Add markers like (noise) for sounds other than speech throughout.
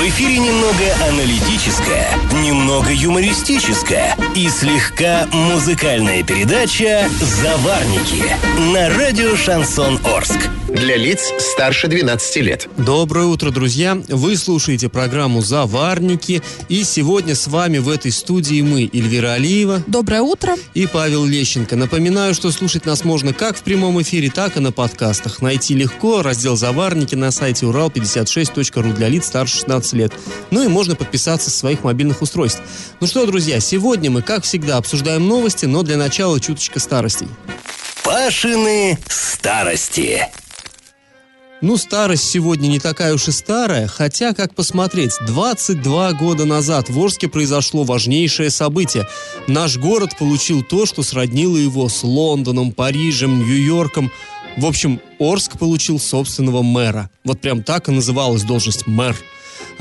В эфире немного аналитическая, немного юмористическая и слегка музыкальная передача «Заварники» на радио «Шансон Орск». Для лиц старше 12 лет. Доброе утро, друзья! Вы слушаете программу «Заварники». И сегодня с вами в этой студии мы, Эльвира Алиева. Доброе утро. И Павел Лещенко. Напоминаю, что слушать нас можно как в прямом эфире, так и на подкастах. Найти легко раздел «Заварники» на сайте урал56.ру для лиц старше 16 лет. Ну и можно подписаться с своих мобильных устройств. Ну что, друзья, сегодня мы, как всегда, обсуждаем новости, но для начала чуточка старостей. Пашины старости. Ну, старость сегодня не такая уж и старая, хотя, как посмотреть, 22 года назад в Орске произошло важнейшее событие. Наш город получил то, что сроднило его с Лондоном, Парижем, Нью-Йорком. В общем, Орск получил собственного мэра. Вот прям так и называлась должность мэр.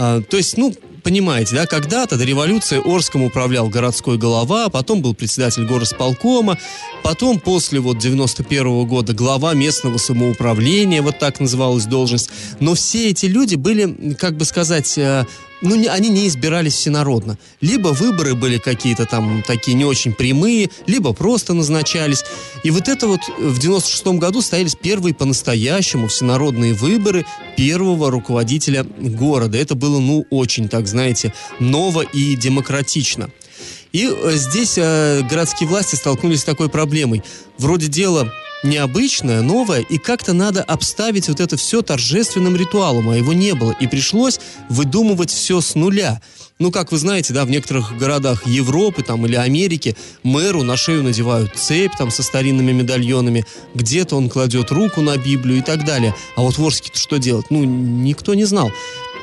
А, то есть, ну, понимаете, да, когда-то до революции Орском управлял городской голова, потом был председатель горосполкома, потом после вот 91 -го года глава местного самоуправления, вот так называлась должность. Но все эти люди были, как бы сказать, э, ну, не, они не избирались всенародно. Либо выборы были какие-то там такие не очень прямые, либо просто назначались. И вот это вот в 96-м году стоялись первые по-настоящему всенародные выборы первого руководителя города. Это было, ну, очень, так знаете, ново и демократично. И э, здесь э, городские власти столкнулись с такой проблемой. Вроде дела необычное, новое, и как-то надо обставить вот это все торжественным ритуалом, а его не было, и пришлось выдумывать все с нуля. Ну, как вы знаете, да, в некоторых городах Европы там или Америки мэру на шею надевают цепь там со старинными медальонами, где-то он кладет руку на Библию и так далее. А вот в Орске что делать? Ну, никто не знал.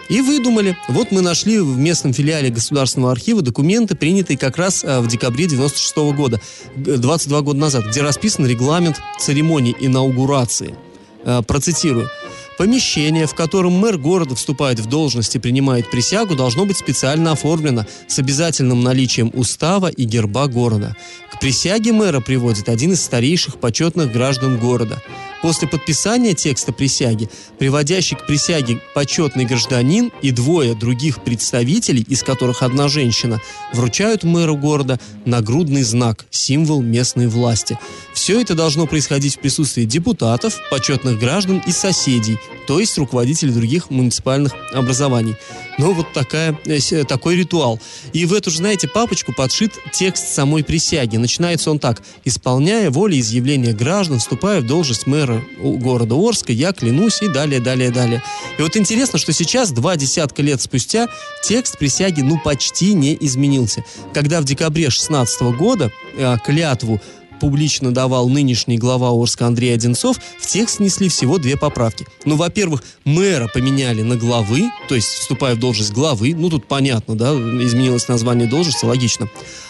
И выдумали. Вот мы нашли в местном филиале Государственного архива документы, принятые как раз а, в декабре 96 года, 22 года назад, где расписан регламент церемонии инаугурации. А, процитирую. Помещение, в котором мэр города вступает в должность и принимает присягу, должно быть специально оформлено с обязательным наличием устава и герба города. К присяге мэра приводит один из старейших почетных граждан города – После подписания текста присяги, приводящий к присяге почетный гражданин и двое других представителей, из которых одна женщина, вручают мэру города нагрудный знак, символ местной власти. Все это должно происходить в присутствии депутатов, почетных граждан и соседей, то есть руководителей других муниципальных образований. Ну, вот такая, э, такой ритуал. И в эту же, знаете, папочку подшит текст самой присяги. Начинается он так. «Исполняя волеизъявления граждан, вступая в должность мэра города Орска, я клянусь» и далее, далее, далее. И вот интересно, что сейчас, два десятка лет спустя, текст присяги, ну, почти не изменился. Когда в декабре 16 года э, клятву публично давал нынешний глава Орска Андрей Одинцов, в текст снесли всего две поправки. Ну, во-первых, мэра поменяли на главы, то есть вступая в должность главы, ну, тут понятно, да, изменилось название должности, логично.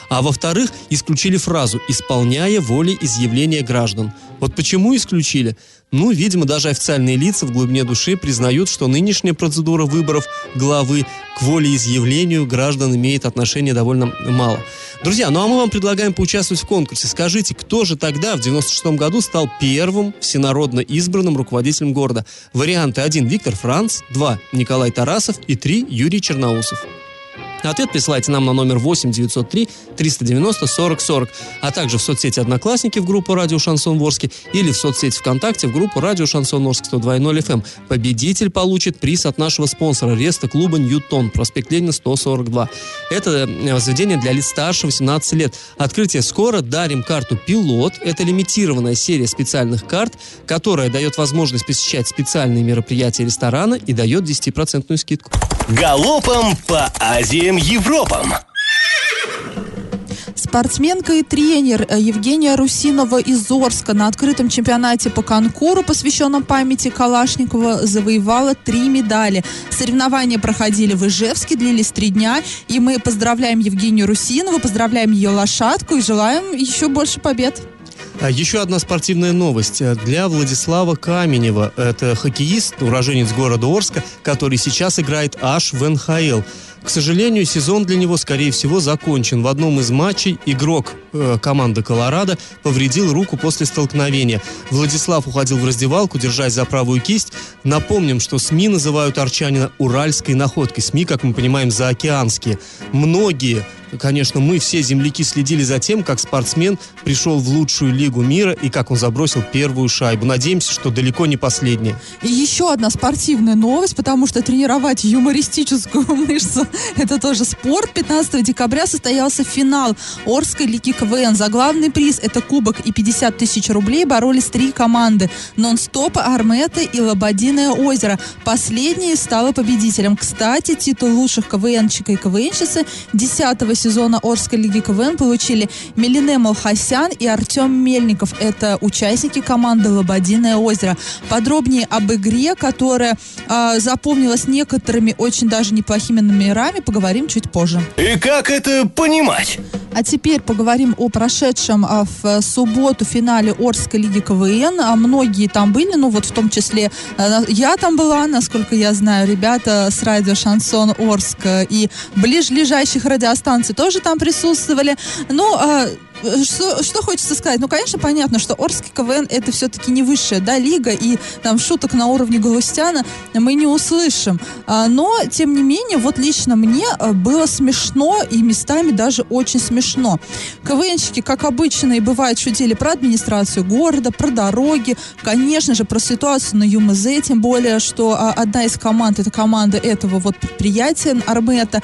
А во-вторых, исключили фразу «исполняя воли изъявления граждан». Вот почему исключили? Ну, видимо, даже официальные лица в глубине души признают, что нынешняя процедура выборов главы к волеизъявлению граждан имеет отношение довольно мало. Друзья, ну а мы вам предлагаем поучаствовать в конкурсе. Скажите, кто же тогда в 96 году стал первым всенародно избранным руководителем города? Варианты 1 Виктор Франц, 2 Николай Тарасов и 3 Юрий Черноусов. Ответ присылайте нам на номер 8 903 390 40 40, а также в соцсети Одноклассники в группу Радио Шансон Ворске или в соцсети ВКонтакте в группу Радио Шансон Орск 102.0 FM. Победитель получит приз от нашего спонсора Реста клуба Ньютон, проспект Ленина 142. Это э, заведение для лиц старше 18 лет. Открытие скоро. Дарим карту «Пилот». Это лимитированная серия специальных карт, которая дает возможность посещать специальные мероприятия ресторана и дает 10% скидку. Галопом по Азиям Европам. Спортсменка и тренер э, Евгения Русинова из Орска на открытом чемпионате по конкуру, посвященном памяти Калашникова, завоевала три медали. Соревнования проходили в Ижевске, длились три дня, и мы поздравляем Евгению Русинову, поздравляем ее лошадку и желаем еще больше побед. А еще одна спортивная новость для Владислава Каменева. Это хоккеист, уроженец города Орска, который сейчас играет аж в НХЛ. К сожалению, сезон для него, скорее всего, закончен. В одном из матчей игрок э, команды «Колорадо» повредил руку после столкновения. Владислав уходил в раздевалку, держась за правую кисть. Напомним, что СМИ называют Арчанина уральской находкой. СМИ, как мы понимаем, заокеанские. Многие конечно, мы все земляки следили за тем, как спортсмен пришел в лучшую лигу мира и как он забросил первую шайбу. Надеемся, что далеко не последняя. И еще одна спортивная новость, потому что тренировать юмористическую (laughs) мышцу – (laughs) это тоже спорт. 15 декабря состоялся финал Орской лиги КВН. За главный приз – это кубок и 50 тысяч рублей боролись три команды – Нон-стоп, Армета и Лободиное озеро. Последняя стала победителем. Кстати, титул лучших КВНчика и КВНщицы 10 сезона Орской лиги КВН получили Мелине Малхасян и Артем Мельников. Это участники команды «Лободиное озеро». Подробнее об игре, которая э, запомнилась некоторыми очень даже неплохими номерами, поговорим чуть позже. И как это понимать? А теперь поговорим о прошедшем а, в субботу финале Орской лиги КВН. А многие там были, ну вот в том числе а, я там была, насколько я знаю, ребята с радио Шансон Орск и ближайших радиостанций тоже там присутствовали. Ну, что, что хочется сказать? Ну, конечно, понятно, что Орский КВН это все-таки не высшая да, лига, и там шуток на уровне Галустяна мы не услышим. А, но, тем не менее, вот лично мне а, было смешно и местами даже очень смешно. КВНщики, как обычно и бывает, шутили про администрацию города, про дороги, конечно же, про ситуацию на ЮМЗ, тем более, что а, одна из команд, это команда этого вот предприятия Армета,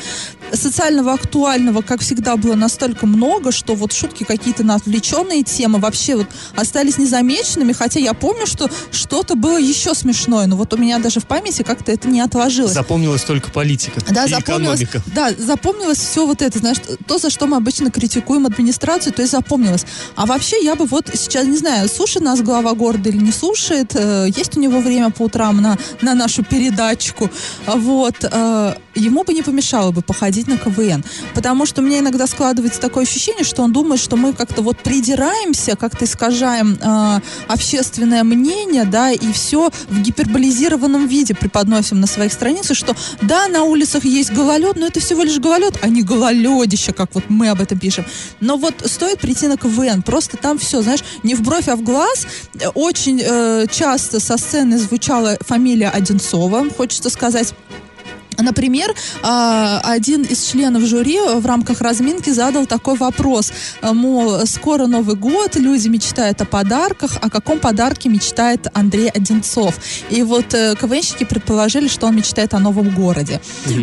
социального актуального, как всегда, было настолько много, что вот шутки какие-то на отвлеченные темы вообще вот остались незамеченными, хотя я помню, что что-то было еще смешное, но вот у меня даже в памяти как-то это не отложилось. Запомнилась только политика да, и запомнилось, экономика. Да, запомнилось все вот это, знаешь, то, за что мы обычно критикуем администрацию, то есть запомнилось. А вообще я бы вот сейчас, не знаю, слушает нас глава города или не слушает, э, есть у него время по утрам на, на нашу передачку, вот, э, ему бы не помешало бы походить на КВН, потому что у меня иногда складывается такое ощущение, что он думает, что мы как-то вот придираемся, как-то искажаем э, общественное мнение, да, и все в гиперболизированном виде преподносим на своих страницах, что да, на улицах есть гололед, но это всего лишь гололед, а не гололедище, как вот мы об этом пишем. Но вот стоит прийти на КВН, просто там все, знаешь, не в бровь, а в глаз. Очень э, часто со сцены звучала фамилия Одинцова, хочется сказать. Например, а, один из членов жюри в рамках разминки задал такой вопрос. Мол, скоро Новый год, люди мечтают о подарках. О каком подарке мечтает Андрей Одинцов? И вот э, КВНщики предположили, что он мечтает о новом городе.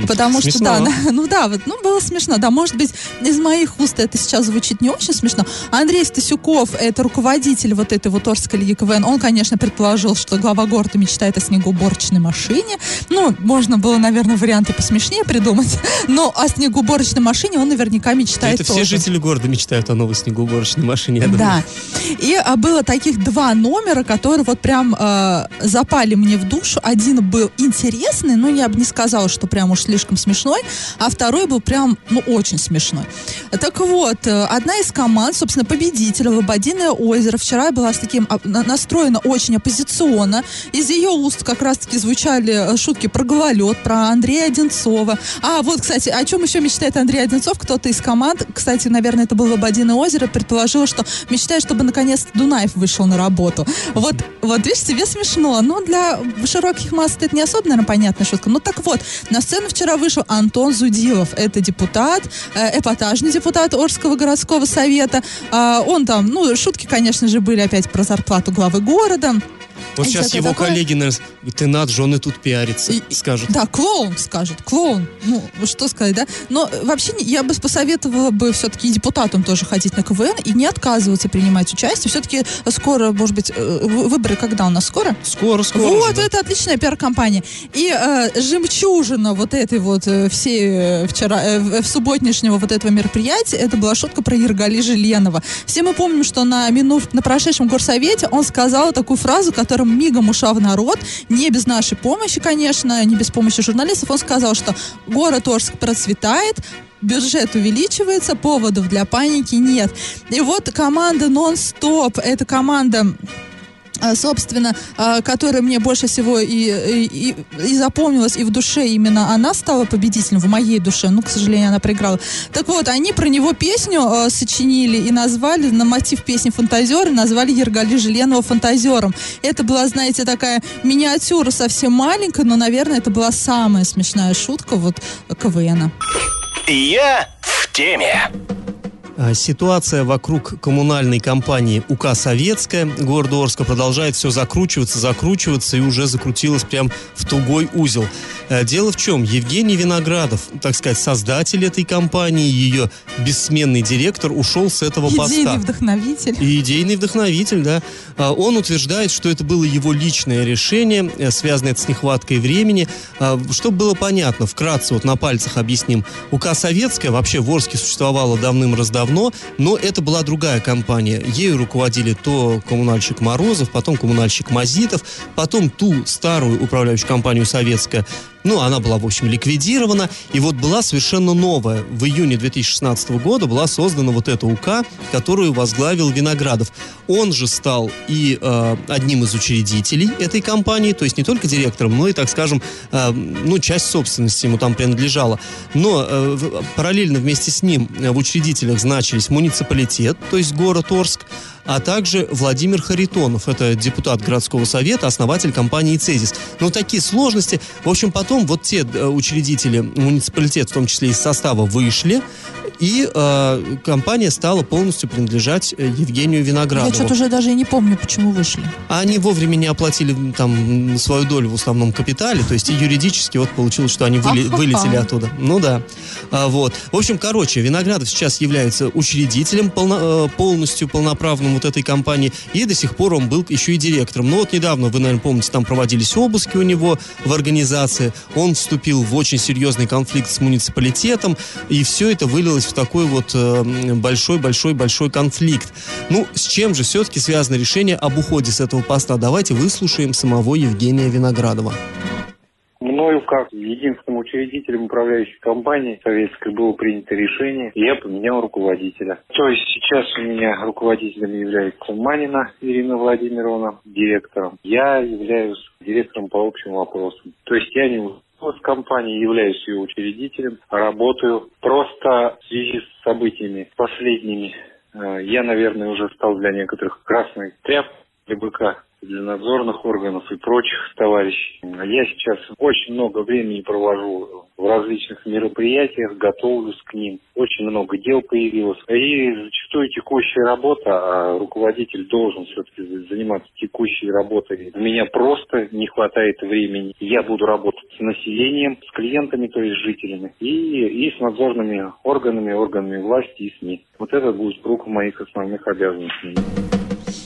Потому что, да, (laughs) ну да, вот, ну было смешно. Да, может быть, из моих уст это сейчас звучит не очень смешно. Андрей Стасюков, это руководитель вот этой вот Орской лиги КВН, он, конечно, предположил, что глава города мечтает о снегоуборочной машине. Ну, можно было, наверное, варианты посмешнее придумать, (laughs) но о снегоуборочной машине он наверняка мечтает Это тоже. все жители города мечтают о новой снегоуборочной машине. я думаю. Да. И а, было таких два номера, которые вот прям э, запали мне в душу. Один был интересный, но я бы не сказала, что прям уж слишком смешной, а второй был прям, ну, очень смешной. Так вот, э, одна из команд, собственно, победителя Лободиное озеро вчера была с таким а, на- настроена очень оппозиционно. Из ее уст как раз-таки звучали э, шутки про гололед, про Андрея Одинцова. А вот, кстати, о чем еще мечтает Андрей Одинцов? Кто-то из команд, кстати, наверное, это было Лободиное озеро, предположил, что мечтает, чтобы наконец Дунаев вышел на работу. Вот, вот видишь, тебе смешно. Но для широких масс это не особо, наверное, понятная шутка. Ну так вот, на сцену вчера вышел Антон Зудилов. Это депутат, э, эпатажный депутат Орского городского совета. А, он там, ну, шутки, конечно же, были опять про зарплату главы города. Вот И сейчас всякое его такое. коллеги, наверное, ты над жены тут пиарится, И- скажут. Да, клоун, скажет, клоун. Ну, что сказать, да? Но вообще я бы посоветовала бы все-таки депутатам тоже ходить на КВН и не отказываться принимать участие. Все-таки скоро, может быть, э, вы- выборы когда у нас скоро? Скоро, скоро. вот, уже, да. это отличная пиар-компания. И э, жемчужина вот этой вот э, всей э, вчера, э, в в субботнешнего вот этого мероприятия, это была шутка про Ергали Желенова. Все мы помним, что на, минув, на прошедшем горсовете он сказал такую фразу, которая мигом ушла в народ, не без нашей помощи, конечно, не без помощи журналистов. Он сказал, что город Орск процветает, бюджет увеличивается, поводов для паники нет. И вот команда «Нон-стоп», это команда собственно, а, которая мне больше всего и, и, и запомнилась, и в душе именно она стала победителем, в моей душе, ну, к сожалению, она проиграла. Так вот, они про него песню э, сочинили и назвали, на мотив песни «Фантазер», назвали Ергали Желенова «Фантазером». Это была, знаете, такая миниатюра совсем маленькая, но, наверное, это была самая смешная шутка вот КВНа. Я в теме. А, ситуация вокруг коммунальной компании УК «Советская» города Орска продолжает все закручиваться, закручиваться и уже закрутилась прям в тугой узел. А, дело в чем? Евгений Виноградов, так сказать, создатель этой компании, ее бессменный директор, ушел с этого Идейный поста. Идейный вдохновитель. И идейный вдохновитель, да. А, он утверждает, что это было его личное решение, э, связанное с нехваткой времени. Чтобы было понятно, вкратце вот на пальцах объясним. УК «Советская» вообще в Орске существовала давным-раздавно давно, но это была другая компания. Ею руководили то коммунальщик Морозов, потом коммунальщик Мазитов, потом ту старую управляющую компанию «Советская» Ну, она была, в общем, ликвидирована. И вот была совершенно новая. В июне 2016 года была создана вот эта УК, которую возглавил Виноградов. Он же стал и э, одним из учредителей этой компании, то есть не только директором, но и, так скажем, э, ну, часть собственности ему там принадлежала. Но э, параллельно вместе с ним в учредителях значились муниципалитет, то есть город Орск, а также Владимир Харитонов, это депутат городского совета, основатель компании «Цезис». Но такие сложности, в общем, потом вот те э, учредители муниципалитета, в том числе из состава, вышли, и э, компания стала полностью принадлежать э, Евгению Виноградову. Я что-то уже даже и не помню, почему вышли. А они вовремя не оплатили там свою долю в основном капитале, то есть и юридически вот получилось, что они выли, вылетели оттуда. Ну да. А, вот. В общем, короче, Виноградов сейчас является учредителем полно, э, полностью полноправным вот этой компании, и до сих пор он был еще и директором. Но вот недавно, вы, наверное, помните, там проводились обыски у него в организации, он вступил в очень серьезный конфликт с муниципалитетом, и все это вылилось в такой вот большой-большой-большой э, конфликт. Ну, с чем же все-таки связано решение об уходе с этого поста? Давайте выслушаем самого Евгения Виноградова. Мною, как единственным учредителем управляющей компании советской, было принято решение, и я поменял руководителя. То есть сейчас у меня руководителем является Манина Ирина Владимировна, директором. Я являюсь директором по общим вопросам. То есть я не с компанией являюсь ее учредителем, работаю. Просто в связи с событиями последними э, я, наверное, уже стал для некоторых красной тряпкой ДБК для надзорных органов и прочих товарищей. Я сейчас очень много времени провожу в различных мероприятиях, готовлюсь к ним. Очень много дел появилось. И зачастую текущая работа, а руководитель должен все-таки заниматься текущей работой. У меня просто не хватает времени. Я буду работать с населением, с клиентами, то есть жителями, и, и с надзорными органами, органами власти и СМИ. Вот это будет круг моих основных обязанностей.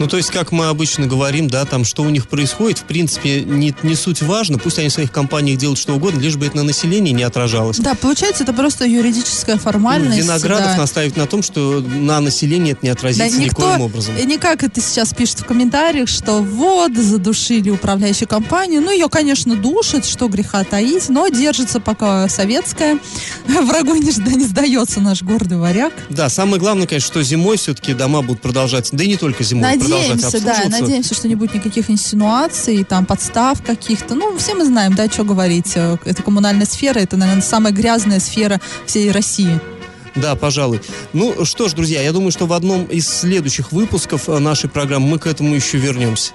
Ну, то есть, как мы обычно говорим, да, там, что у них происходит, в принципе, не, не суть важно. Пусть они в своих компаниях делают что угодно, лишь бы это на населении не отражалось. Да, получается, это просто юридическая формальность. Ну, Виноградов да. настаивает на том, что на население это не отразится да, никто, никоим образом. Не как это сейчас пишет в комментариях, что вот, задушили управляющую компанию. Ну, ее, конечно, душит, что греха таить, но держится пока советская. (laughs) Врагу не, не сдается наш гордый варяг. Да, самое главное, конечно, что зимой все-таки дома будут продолжать, да и не только зимой, надеемся, да, надеемся, что не будет никаких инсинуаций, там, подстав каких-то. Ну, все мы знаем, да, что говорить. Это коммунальная сфера, это, наверное, самая грязная сфера всей России. Да, пожалуй. Ну что ж, друзья, я думаю, что в одном из следующих выпусков э, нашей программы мы к этому еще вернемся.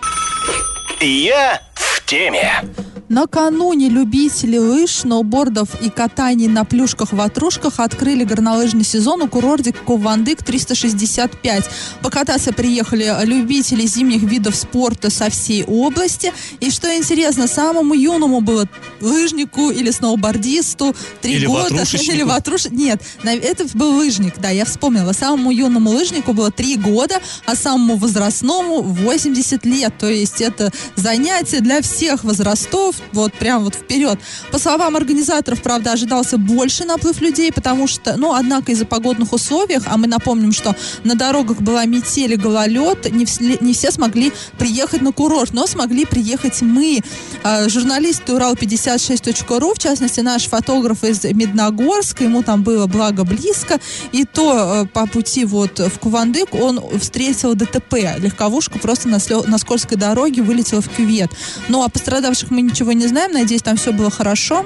Я в теме. Накануне любители лыж, сноубордов и катаний на плюшках-ватрушках открыли горнолыжный сезон у курорте Кувандык 365. Покататься приехали любители зимних видов спорта со всей области. И что интересно, самому юному было лыжнику или сноубордисту три или года. Или ватруш... Нет, это был лыжник, да, я вспомнила. Самому юному лыжнику было три года, а самому возрастному 80 лет. То есть это занятие для всех возрастов вот прям вот вперед. По словам организаторов, правда, ожидался больше наплыв людей, потому что, ну, однако из-за погодных условий, а мы напомним, что на дорогах была метель и гололед, не, всле- не все смогли приехать на курорт, но смогли приехать мы, э, журналисты Урал56.ру, в частности, наш фотограф из Медногорска, ему там было благо близко, и то э, по пути вот в Кувандык он встретил ДТП. Легковушка просто на, слё- на скользкой дороге вылетела в кювет. Ну, о пострадавших мы ничего не знаем, надеюсь, там все было хорошо.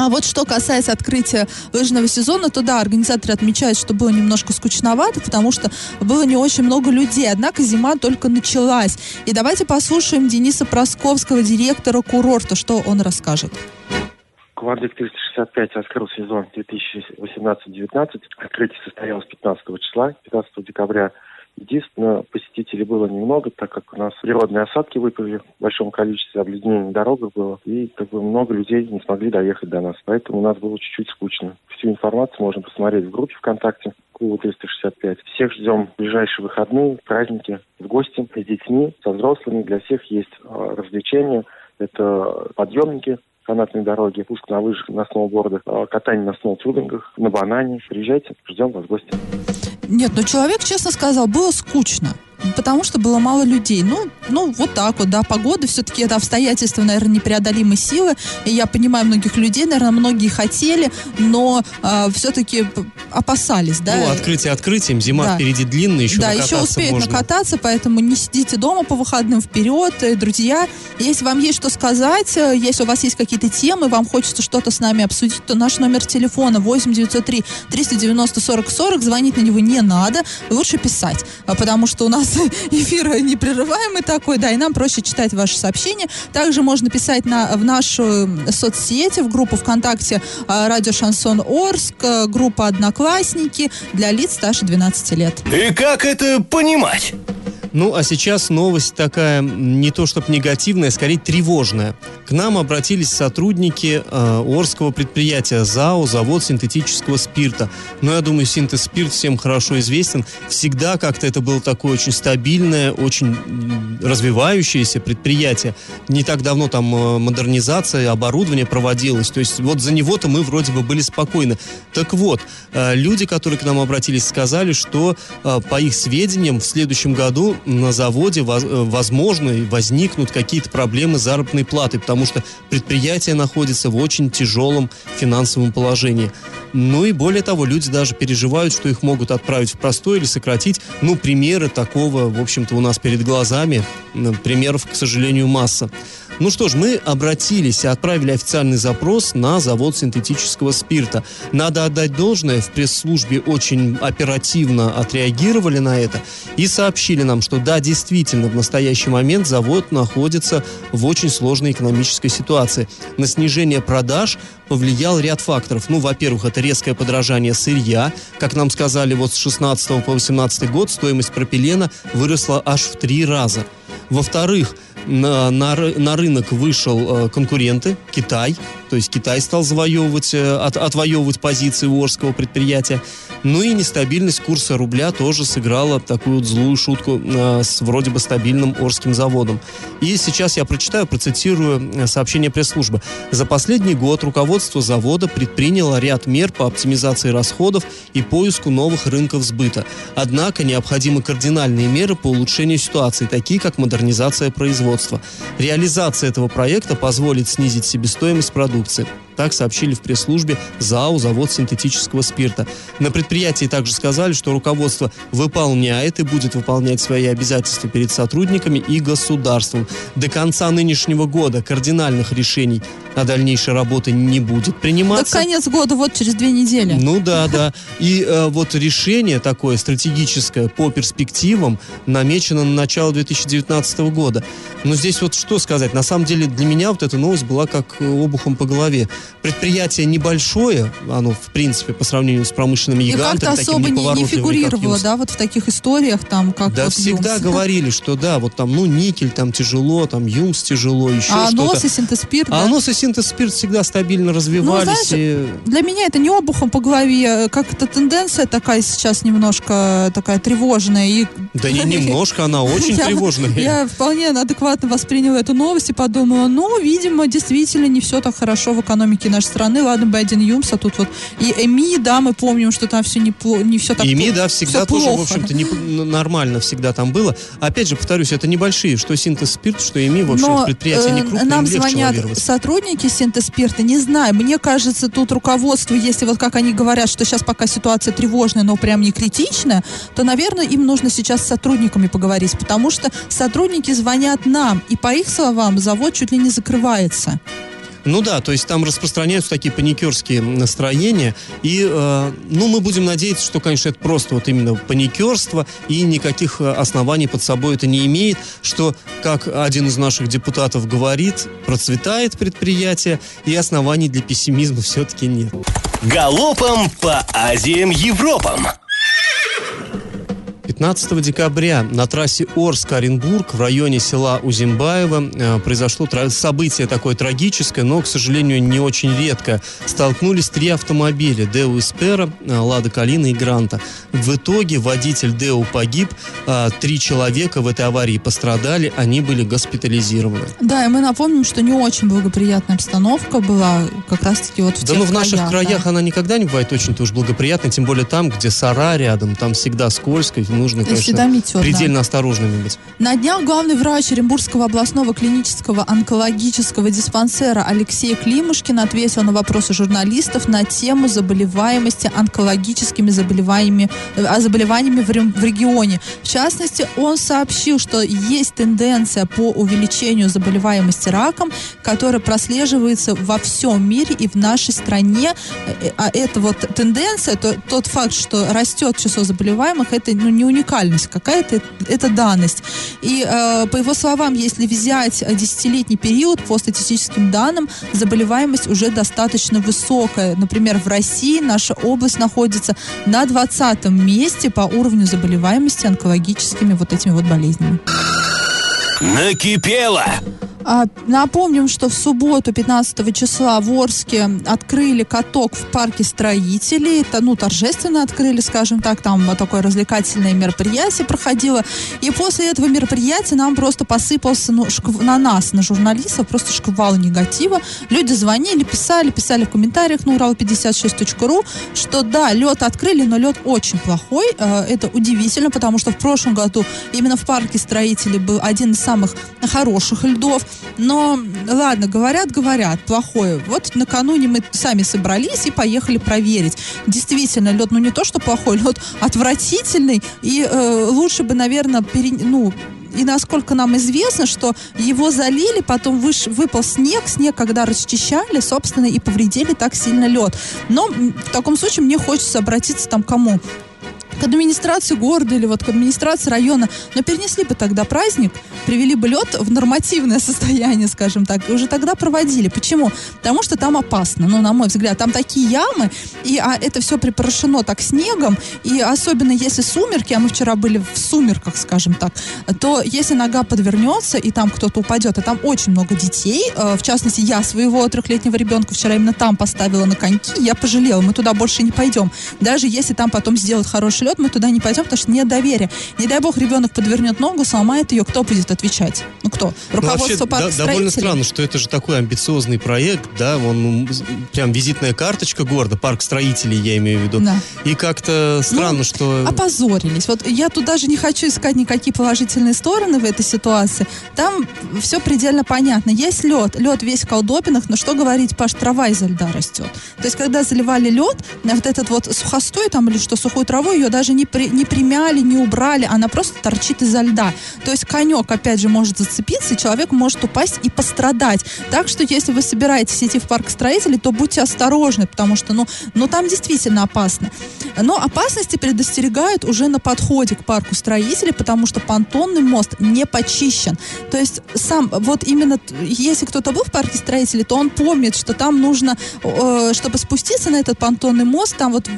А вот что касается открытия лыжного сезона, то да, организаторы отмечают, что было немножко скучновато, потому что было не очень много людей. Однако зима только началась. И давайте послушаем Дениса Просковского, директора курорта, что он расскажет. Квадрик 365 открыл сезон 2018-19. Открытие состоялось 15 числа, 15 декабря. Единственное, посетителей было немного, так как у нас природные осадки выпали в большом количестве, обледенение дорог было, и как бы много людей не смогли доехать до нас. Поэтому у нас было чуть-чуть скучно. Всю информацию можно посмотреть в группе ВКонтакте клуба 365. Всех ждем в ближайшие выходные, праздники, в гости с детьми, со взрослыми. Для всех есть э, развлечения. Это подъемники, канатные дороги, пуск на лыжах, на сноубордах, э, катание на сноутюбингах, на банане. Приезжайте, ждем вас в гости. Нет, ну человек честно сказал, было скучно. Потому что было мало людей. Ну, ну, вот так вот, да. Погода все-таки это обстоятельства, наверное, непреодолимой силы. И я понимаю многих людей, наверное, многие хотели, но э, все-таки опасались, да. Ну, открытие открытием, зима Да. впереди длинная, еще да, еще успеют можно. накататься, поэтому не сидите дома по выходным вперед. Э, Друзья, если вам есть что сказать, э, если у вас есть какие-то темы, вам хочется что-то с нами обсудить, то наш номер телефона 8903 390 40 40, звонить на него не надо, лучше писать, а потому что у нас эфир непрерываемый такой, да, и нам проще читать ваши сообщения. Также можно писать на, в нашу э, соцсети, в группу ВКонтакте э, Радио Шансон Орск, э, группа Одноклассники для лиц старше 12 лет. И как это понимать? Ну, а сейчас новость такая, не то чтобы негативная, скорее тревожная. К нам обратились сотрудники э, Орского предприятия ЗАО, завод синтетического спирта. Но я думаю, синтез-спирт всем хорошо известен. Всегда как-то это было такое очень стабильное, очень развивающееся предприятие. Не так давно там э, модернизация, оборудование проводилось. То есть вот за него-то мы вроде бы были спокойны. Так вот, э, люди, которые к нам обратились, сказали, что э, по их сведениям в следующем году на заводе воз- возможно возникнут какие-то проблемы с заработной платой, потому что предприятие находится в очень тяжелом финансовом положении. Ну и более того, люди даже переживают, что их могут отправить в простой или сократить. Ну, примеры такого, в общем-то, у нас перед глазами. М, Примеров, к сожалению, масса. Ну что ж, мы обратились и отправили официальный запрос на завод синтетического спирта. Надо отдать должное, в пресс-службе очень оперативно отреагировали на это и сообщили нам, что да, действительно, в настоящий момент завод находится в очень сложной экономической ситуации. На снижение продаж повлиял ряд факторов. Ну, во-первых, это резкое подражание сырья. Как нам сказали, вот с 16 по 18 год стоимость пропилена выросла аж в три раза. Во-вторых, на, на, на рынок вышел э, конкуренты, Китай. То есть Китай стал завоевывать, э, от- отвоевывать позиции у Орского предприятия. Ну и нестабильность курса рубля тоже сыграла такую вот злую шутку э, с вроде бы стабильным Орским заводом. И сейчас я прочитаю, процитирую э, сообщение пресс-службы. За последний год руководство завода предприняло ряд мер по оптимизации расходов и поиску новых рынков сбыта. Однако необходимы кардинальные меры по улучшению ситуации, такие как модернизация производства. Реализация этого проекта позволит снизить себестоимость продукции. Так сообщили в пресс-службе ЗАО «Завод синтетического спирта». На предприятии также сказали, что руководство выполняет и будет выполнять свои обязательства перед сотрудниками и государством. До конца нынешнего года кардинальных решений о дальнейшей работе не будет приниматься. конец года, вот через две недели. Ну да, да. И э, вот решение такое стратегическое по перспективам намечено на начало 2019 года. Но здесь вот что сказать. На самом деле для меня вот эта новость была как э, обухом по голове. Предприятие небольшое, оно, в принципе, по сравнению с промышленными И гигантами, как-то таким особо не, не фигурировало, да, вот в таких историях, там, как Да вот всегда Юмс. говорили, что да, вот там, ну, никель там тяжело, там, юмс тяжело, еще А что-то. нос и синтеспир, А да. нос и синтез спирт всегда стабильно развивались. знаешь, и- Для меня это не обухом по голове, как это тенденция такая сейчас немножко такая тревожная. И Да не (laughs) немножко, она очень тревожная. Я вполне адекватно восприняла эту новость и подумала, ну, видимо, действительно не все так хорошо в экономике нашей страны. Ладно бы один Юмс, а тут вот и Эми, да, мы помним, что там все не, не все так И ими, плохо. да, всегда тоже, в плохо. общем-то, не- нормально всегда там было. Опять же, повторюсь, это небольшие, что синтез спирт, что ими, в общем, Но предприятия не э, крупные, нам звонят сотрудники Синтеспирта, не знаю, мне кажется, тут руководство, если вот как они говорят, что сейчас пока ситуация тревожная, но прям не критичная, то, наверное, им нужно сейчас с сотрудниками поговорить, потому что сотрудники звонят нам, и по их словам, завод чуть ли не закрывается. Ну да, то есть там распространяются такие паникерские настроения. И, э, ну, мы будем надеяться, что, конечно, это просто вот именно паникерство, и никаких э, оснований под собой это не имеет, что, как один из наших депутатов говорит, процветает предприятие, и оснований для пессимизма все-таки нет. Галопом по Азиям Европам. 15 декабря на трассе Орск-Оренбург в районе села Узимбаево э, произошло событие такое трагическое, но, к сожалению, не очень редко. Столкнулись три автомобиля Деу Эспера, э, Лада Калина и Гранта. В итоге водитель Деу погиб, а три человека в этой аварии пострадали, они были госпитализированы. Да, и мы напомним, что не очень благоприятная обстановка была как раз-таки вот в Да тех ну в наших краях, краях да. она никогда не бывает очень-то уж благоприятной, тем более там, где сара рядом, там всегда скользко, и нужно, Всегда конечно, метет, да. предельно осторожными быть. На днях главный врач Оренбургского областного клинического онкологического диспансера Алексей Климушкин ответил на вопросы журналистов на тему заболеваемости онкологическими заболеваниями, э, а, заболеваниями в, регионе. В частности, он сообщил, что есть тенденция по увеличению заболеваемости раком, которая прослеживается во всем мире и в нашей стране. Э, А это вот тенденция, то, тот факт, что растет число заболеваемых, это ну, не уникальность какая-то, это данность. И э, по его словам, если взять десятилетний период по статистическим данным, заболеваемость уже достаточно высокая. Например, в России наша область находится на 20 месте по уровню заболеваемости онкологическими вот этими вот болезнями. Накипело! А, напомним, что в субботу, 15 числа, в Орске открыли каток в парке строителей. Это, ну, торжественно открыли, скажем так, там такое развлекательное мероприятие проходило. И после этого мероприятия нам просто посыпался ну, шкв- на нас, на журналистов, просто шквал негатива. Люди звонили, писали, писали в комментариях на урал56.ру, что да, лед открыли, но лед очень плохой. Э, Это удивительно, потому что в прошлом году именно в парке строителей был один из самых хороших льдов. Но, ладно, говорят, говорят, плохое. Вот накануне мы сами собрались и поехали проверить. Действительно, лед, ну не то, что плохой, лед отвратительный. И э, лучше бы, наверное, пере- ну, и насколько нам известно, что его залили, потом выш, выпал снег, снег, когда расчищали, собственно, и повредили так сильно лед. Но в таком случае мне хочется обратиться там кому? К администрации города или вот к администрации района, но перенесли бы тогда праздник, привели бы лед в нормативное (laughs) состояние, скажем так, и уже тогда проводили. Почему? Потому что там опасно, ну, на мой взгляд. Там такие ямы, и а, это все припорошено так снегом, и особенно если сумерки, а мы вчера были в сумерках, скажем так, то если нога подвернется, и там кто-то упадет, а там очень много детей, э, в частности, я своего трехлетнего ребенка вчера именно там поставила на коньки, я пожалела, мы туда больше не пойдем. Даже если там потом сделают хороший лед, мы туда не пойдем, потому что нет доверия. Не дай бог ребенок подвернет ногу, сломает ее, кто будет отвечать? Ну кто? Ну, вообще, Руководство парка да- довольно странно, что это же такой амбициозный проект, да, он ну, прям визитная карточка города, парк строителей, я имею в виду. Да. И как-то странно, Ну, что... Опозорились. Вот я тут даже не хочу искать никакие положительные стороны в этой ситуации. Там все предельно понятно. Есть лед, лед весь в колдобинах, но что говорить, Паш, трава из льда растет. То есть, когда заливали лед, вот этот вот сухостой там или что, сухую траву, ее даже даже не, при, не примяли, не убрали, она просто торчит изо льда. То есть конек, опять же, может зацепиться, человек может упасть и пострадать. Так что, если вы собираетесь идти в парк строителей, то будьте осторожны, потому что, ну, ну там действительно опасно. Но опасности предостерегают уже на подходе к парку строителей, потому что понтонный мост не почищен. То есть сам, вот именно, если кто-то был в парке строителей, то он помнит, что там нужно, э, чтобы спуститься на этот понтонный мост, там вот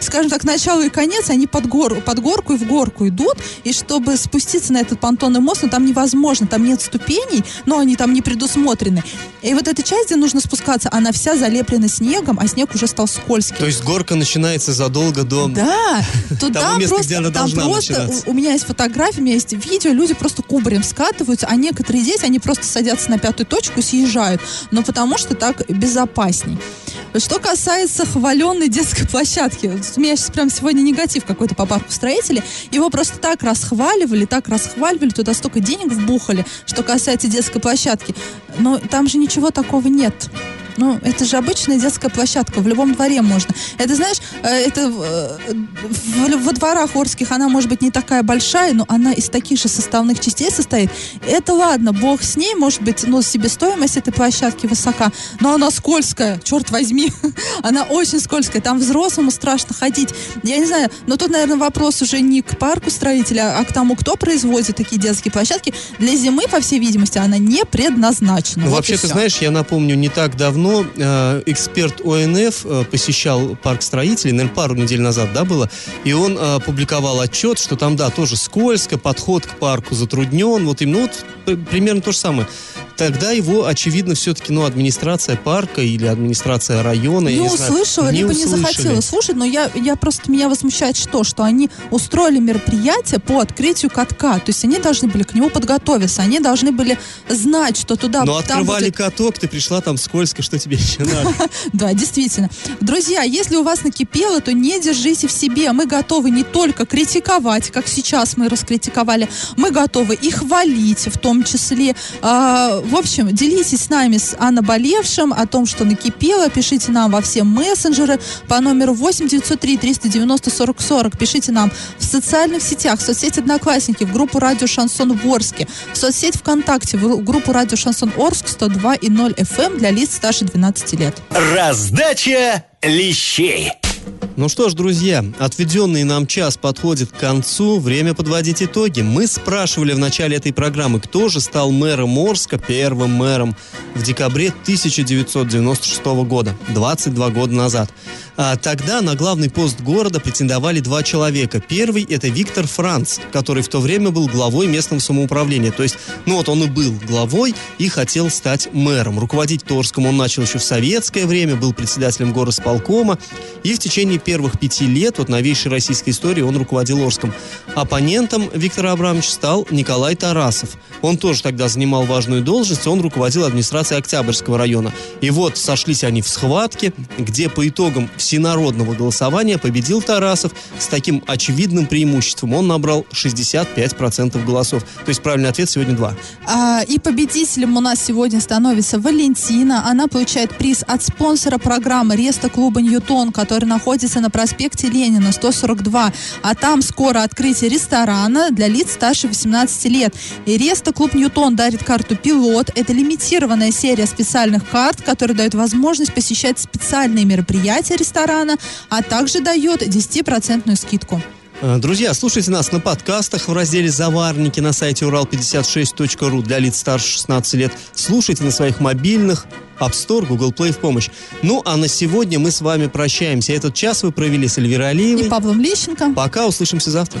скажем так, начало и конец, они под, гору, под горку и в горку идут, и чтобы спуститься на этот понтонный мост, ну там невозможно, там нет ступеней, но они там не предусмотрены. И вот эта часть, где нужно спускаться, она вся залеплена снегом, а снег уже стал скользким. То есть горка начинается задолго до... Да, туда места, просто, где она там просто, начинаться. у, меня есть фотографии, у меня есть видео, люди просто кубарем скатываются, а некоторые дети, они просто садятся на пятую точку и съезжают, но потому что так безопасней. Что касается хваленной детской (laughs) площадки, у меня сейчас прям сегодня негатив какой-то по парку строителей, его просто так расхваливали, так расхваливали, туда столько денег вбухали, что касается детской площадки. Но там же ничего такого нет. Ну, это же обычная детская площадка, в любом дворе можно. Это, знаешь, э, это э, во дворах Орских она может быть не такая большая, но она из таких же составных частей состоит. Это ладно, бог с ней, может быть, ну, себестоимость этой площадки высока, но она скользкая, черт возьми. (laughs) Она очень скользкая, там взрослому страшно ходить. Я не знаю, но тут, наверное, вопрос уже не к парку строителя, а к тому, кто производит такие детские площадки. Для зимы, по всей видимости, она не предназначена. Ну, Вот вообще, ты знаешь, я напомню, не так давно э, эксперт ОНФ э, посещал парк строителей, наверное, пару недель назад, да, было, и он э, публиковал отчет, что там, да, тоже скользко, подход к парку затруднен, вот именно вот п- примерно то же самое. Тогда его, очевидно, все-таки, ну, администрация парка или администрация района, я не не знаю, услышала, не либо не услышали. захотела слушать, но я, я просто, меня возмущает что? Что они устроили мероприятие по открытию катка, то есть они должны были к нему подготовиться, они должны были знать, что туда... Но там открывали будет- каток, ты пришла там скользко, что тебе еще надо? (laughs) Да, действительно. Друзья, если у вас накипело, то не держите в себе. Мы готовы не только критиковать, как сейчас мы раскритиковали, мы готовы и хвалить в том числе. В общем, делитесь с нами с о наболевшем, о том, что накипело. Пишите нам во все мессенджеры по номеру 8 903 390 40 40. Пишите нам в социальных сетях, в соцсети Одноклассники, в группу Радио Шансон в Орске, в соцсеть ВКонтакте, в группу Радио Шансон Орск 102 и 0 FM для лиц старше 12 лет. Раздача лещей. Ну что ж, друзья, отведенный нам час подходит к концу. Время подводить итоги. Мы спрашивали в начале этой программы, кто же стал мэром Орска, первым мэром в декабре 1996 года, 22 года назад. А тогда на главный пост города претендовали два человека. Первый – это Виктор Франц, который в то время был главой местного самоуправления. То есть, ну вот он и был главой и хотел стать мэром. Руководить Торском он начал еще в советское время, был председателем горосполкома. И в течение первых пяти лет, вот новейшей российской истории, он руководил Орском. Оппонентом Виктора Абрамовича стал Николай Тарасов. Он тоже тогда занимал важную должность, он руководил администрацией Октябрьского района. И вот сошлись они в схватке, где по итогам всенародного голосования победил Тарасов с таким очевидным преимуществом. Он набрал 65% голосов. То есть правильный ответ сегодня два. А, и победителем у нас сегодня становится Валентина. Она получает приз от спонсора программы Реста клуба Ньютон, который находится на проспекте Ленина, 142. А там скоро открытие ресторана для лиц старше 18 лет. И Реста клуб Ньютон дарит карту «Пилот». Это лимитированная серия специальных карт, которые дают возможность посещать специальные мероприятия а также дает 10% скидку. Э, Друзья, слушайте нас на подкастах в разделе «Заварники» на сайте урал56.ру для лиц старше 16 лет. Слушайте на своих мобильных, App Store, Google Play в помощь. Ну, а на сегодня мы с вами прощаемся. Этот час вы провели с Эльвирой И Алиевой. Павлом Лещенко. Пока, услышимся завтра.